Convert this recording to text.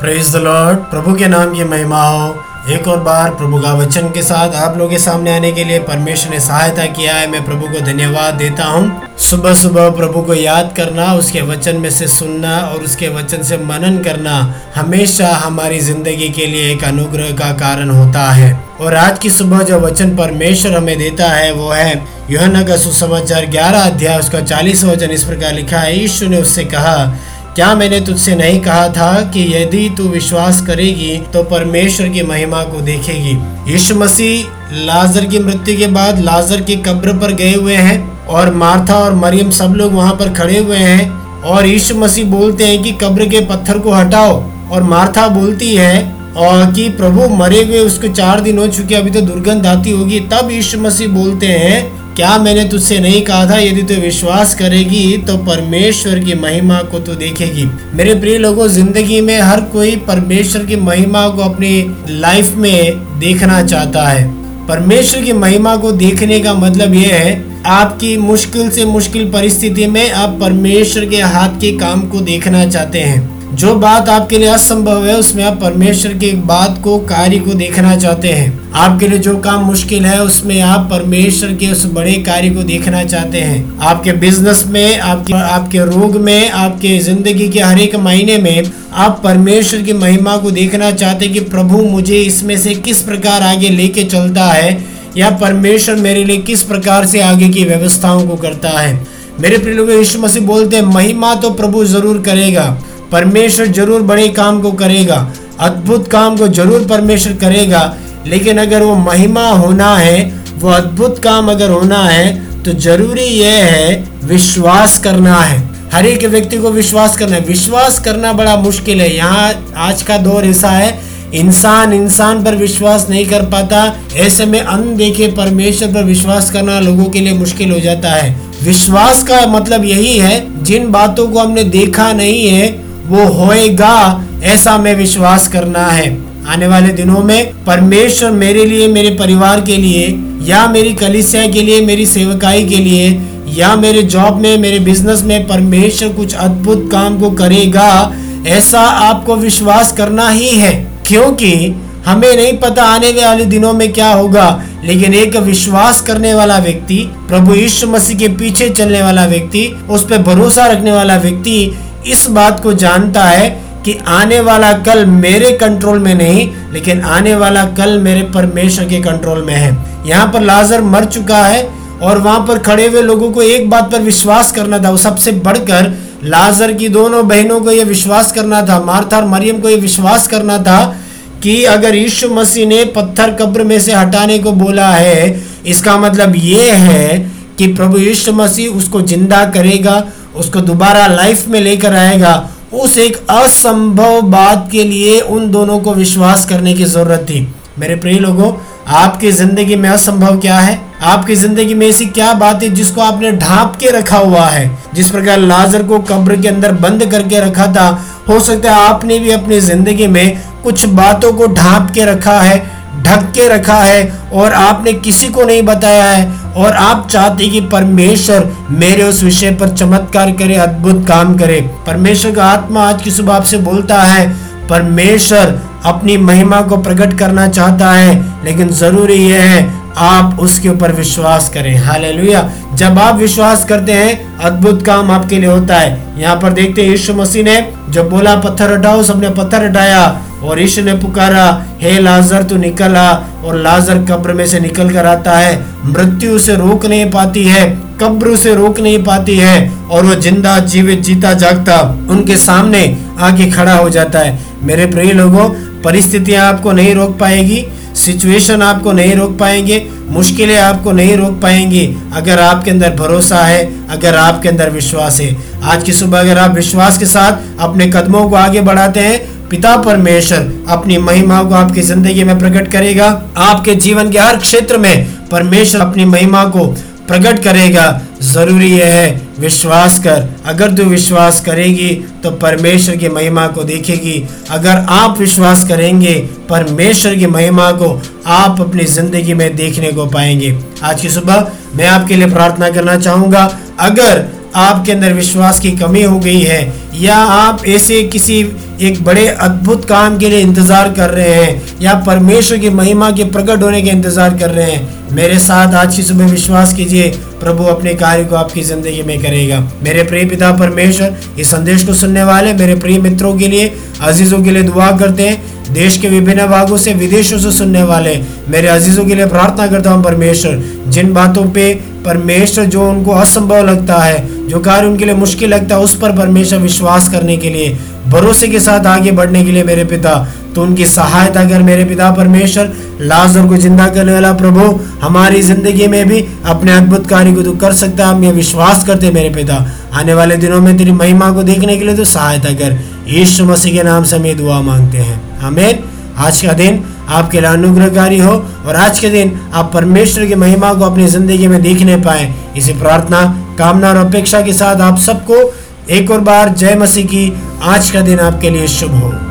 Praise the Lord प्रभु के नाम की महिमा हो एक और बार प्रभु का वचन के साथ आप लोगों के सामने आने के लिए परमेश्वर ने सहायता किया है। मैं प्रभु को धन्यवाद देता हूँ। सुबह सुबह प्रभु को याद करना, उसके वचन में से सुनना और उसके वचन से मनन करना हमेशा हमारी ज़िंदगी के लिए एक अनुग्रह का कारण होता है। और आज की सुबह जो वचन परमेश्वर हमें देता है, वो है योहना का सुसमाचार ग्यारह अध्याय, उसका चालीस वचन इस प्रकार लिखा है, यीशु ने उससे कहा क्या मैंने तुझसे नहीं कहा था कि यदि तू विश्वास करेगी तो परमेश्वर की महिमा को देखेगी? यीशु मसीह लाजर की मृत्यु के बाद लाजर की कब्र पर गए हुए हैं और मार्था और मरियम सब लोग वहाँ पर खड़े हुए हैं और यीशु मसीह बोलते हैं कि कब्र के पत्थर को हटाओ। और मार्था बोलती है और कि प्रभु मरे हुए उसको चार दिन हो चुके अभी तो दुर्गंध आती होगी। तब यीशु मसीह बोलते हैं क्या मैंने तुझसे नहीं कहा था, यदि तू तो विश्वास करेगी तो परमेश्वर की महिमा को तू देखेगी। मेरे प्रिय लोगों, ज़िंदगी में हर कोई परमेश्वर की महिमा को अपनी लाइफ में देखना चाहता है। परमेश्वर की महिमा को देखने का मतलब यह है, आपकी मुश्किल से मुश्किल परिस्थिति में आप परमेश्वर के हाथ के काम को देखना चाहते हैं। जो बात आपके लिए असंभव है, उसमें आप परमेश्वर की एक बात को, कार्य को देखना चाहते हैं। आपके लिए जो काम मुश्किल है, उसमें आप परमेश्वर के उस बड़े कार्य को देखना चाहते हैं। आपके बिज़नेस में, आपके आपके रोग में, आपके ज़िंदगी के हर एक महीने में आप परमेश्वर की महिमा को देखना चाहते हैं कि प्रभु मुझे इसमें से किस प्रकार आगे लेके चलता है, या परमेश्वर मेरे लिए किस प्रकार से आगे की व्यवस्थाओं को करता है। मेरे प्रिय लोग, यीशु मसीह बोलते हैं, महिमा तो प्रभु ज़रूर करेगा। परमेश्वर ज़रूर बड़े काम को करेगा, अद्भुत काम को ज़रूर परमेश्वर करेगा, लेकिन अगर वो महिमा होना है, वो अद्भुत काम अगर होना है तो ज़रूरी यह है विश्वास करना है। हर एक व्यक्ति को विश्वास करना है। विश्वास करना बड़ा मुश्किल है। यहाँ आज का दौर ऐसा है, इंसान इंसान पर विश्वास नहीं कर पाता। ऐसे में अनदेखे परमेश्वर पर विश्वास करना लोगों के लिए मुश्किल हो जाता है। विश्वास का मतलब यही है, जिन बातों को हमने देखा नहीं है वो होएगा, ऐसा मैं विश्वास करना है। आने वाले दिनों में परमेश्वर मेरे लिए, मेरे परिवार के लिए, या मेरी कलिसिया के लिए, मेरी सेवकाई के लिए, या मेरे जॉब में, मेरे बिज़नेस में परमेश्वर कुछ अद्भुत काम को करेगा, ऐसा आपको विश्वास करना ही है। क्योंकि हमें नहीं पता आने वाले दिनों में क्या होगा, लेकिन एक विश्वास करने वाला व्यक्ति, प्रभु यीशु मसीह के पीछे चलने वाला व्यक्ति, उस पर भरोसा रखने वाला व्यक्ति इस बात को जानता है कि आने वाला कल मेरे कंट्रोल में नहीं, लेकिन आने वाला कल मेरे परमेश्वर के कंट्रोल में है। यहाँ पर लाजर मर चुका है और वहाँ पर खड़े हुए लोगों को एक बात पर विश्वास करना था। वो सबसे बढ़कर लाजर की दोनों बहनों को यह विश्वास करना था, मार्था और मरियम को यह विश्वास करना था कि अगर यीशु मसीह ने पत्थर कब्र में से हटाने को बोला है, इसका मतलब ये है कि प्रभु यीशु मसीह उसको ज़िंदा करेगा उसको दोबारा लाइफ में लेकर आएगा, उस एक असंभव बात के लिए उन दोनों को विश्वास करने की ज़रूरत थी। मेरे प्रिय लोगों, आपकी ज़िंदगी में असंभव क्या है? आपकी ज़िंदगी में ऐसी क्या बात है जिसको आपने ढांप के रखा हुआ है? जिस प्रकार लाजर को कब्र के अंदर बंद करके रखा था, हो सकता है आपने भी अपनी ज़िंदगी में कुछ बातों को ढांप के रखा है ढक के रखा है और आपने किसी को नहीं बताया है। और आप चाहते कि परमेश्वर मेरे उस विषय पर चमत्कार करे, अद्भुत काम करे। परमेश्वर का आत्मा आज की सुबह आपसे बोलता है, परमेश्वर अपनी महिमा को प्रकट करना चाहता है, लेकिन ज़रूरी यह है आप उसके ऊपर विश्वास करें। हालेलुया। जब आप विश्वास करते हैं, अद्भुत काम आपके लिए होता है। यहाँ पर देखते हैं, यीशु मसीह ने जब बोला, पत्थर हटाओ, सबने पत्थर हटाया और यीशु ने पुकारा, हे लाजर, तू निकल आ और लाजर कब्र में से निकल कर आता है। मृत्यु उसे रोक नहीं पाती है, कब्र उसे रोक नहीं पाती है और वो ज़िंदा, जीवित, जीता, जागता उनके सामने आके खड़ा हो जाता है। मेरे प्रिय लोगों परिस्थितियाँ आपको नहीं रोक पाएगी सिचुएशन आपको नहीं रोक पाएँगे, मुश्किलें आपको नहीं रोक पाएँगी। अगर आपके अंदर भरोसा है, अगर आपके अंदर विश्वास है। आज की सुबह अगर आप विश्वास के साथ अपने कदमों को आगे बढ़ाते हैं, पिता परमेश्वर अपनी महिमा को आपकी ज़िंदगी में प्रकट करेगा। आपके जीवन के हर क्षेत्र में परमेश्वर अपनी महिमा को प्रकट करेगा। ज़रूरी यह है विश्वास कर। अगर तू विश्वास करेगी तो परमेश्वर की महिमा को देखेगी। अगर आप विश्वास करेंगे, परमेश्वर की महिमा को आप अपनी ज़िंदगी में देखने को पाएँगे। आज की सुबह मैं आपके लिए प्रार्थना करना चाहूँगा, अगर आपके अंदर विश्वास की कमी हो गई है, या आप ऐसे किसी एक बड़े अद्भुत काम के लिए इंतज़ार कर रहे हैं, या परमेश्वर की महिमा के प्रकट होने के इंतज़ार कर रहे हैं, मेरे साथ आज की सुबह विश्वास कीजिए, प्रभु अपने कार्य को आपकी ज़िंदगी में करेगा। मेरे प्रिय पिता परमेश्वर, इस संदेश को सुनने वाले मेरे प्रिय मित्रों के लिए, अजीजों के लिए दुआ करते हैं, देश के विभिन्न भागों से विदेशों से सुनने वाले मेरे अजीजों के लिए प्रार्थना करता हूँ परमेश्वर, जिन बातों पे परमेश्वर जो उनको असंभव लगता है, जो कार्य उनके लिए मुश्किल लगता है, उस पर परमेश्वर विश्वास करने के लिए, भरोसे के साथ आगे बढ़ने के लिए मेरे पिता तो उनकी सहायता कर मेरे पिता परमेश्वर, लाजर को ज़िंदा करने वाला प्रभु, हमारी ज़िंदगी में भी अपने अद्भुत कार्य को तो कर सकता है, हम ये विश्वास करते मेरे पिता, आने वाले दिनों में तेरी महिमा को देखने के लिए तो सहायता कर, यीशु मसीह के नाम से हमें दुआ मांगते हैं हमें आज का दिन आपके लिए अनुग्रहकारी हो और आज के दिन आप परमेश्वर की महिमा को अपनी ज़िंदगी में देखने पाए। इसी प्रार्थना, कामना और अपेक्षा के साथ आप सबको एक और बार जय मसीह की। आज का दिन आपके लिए शुभ हो।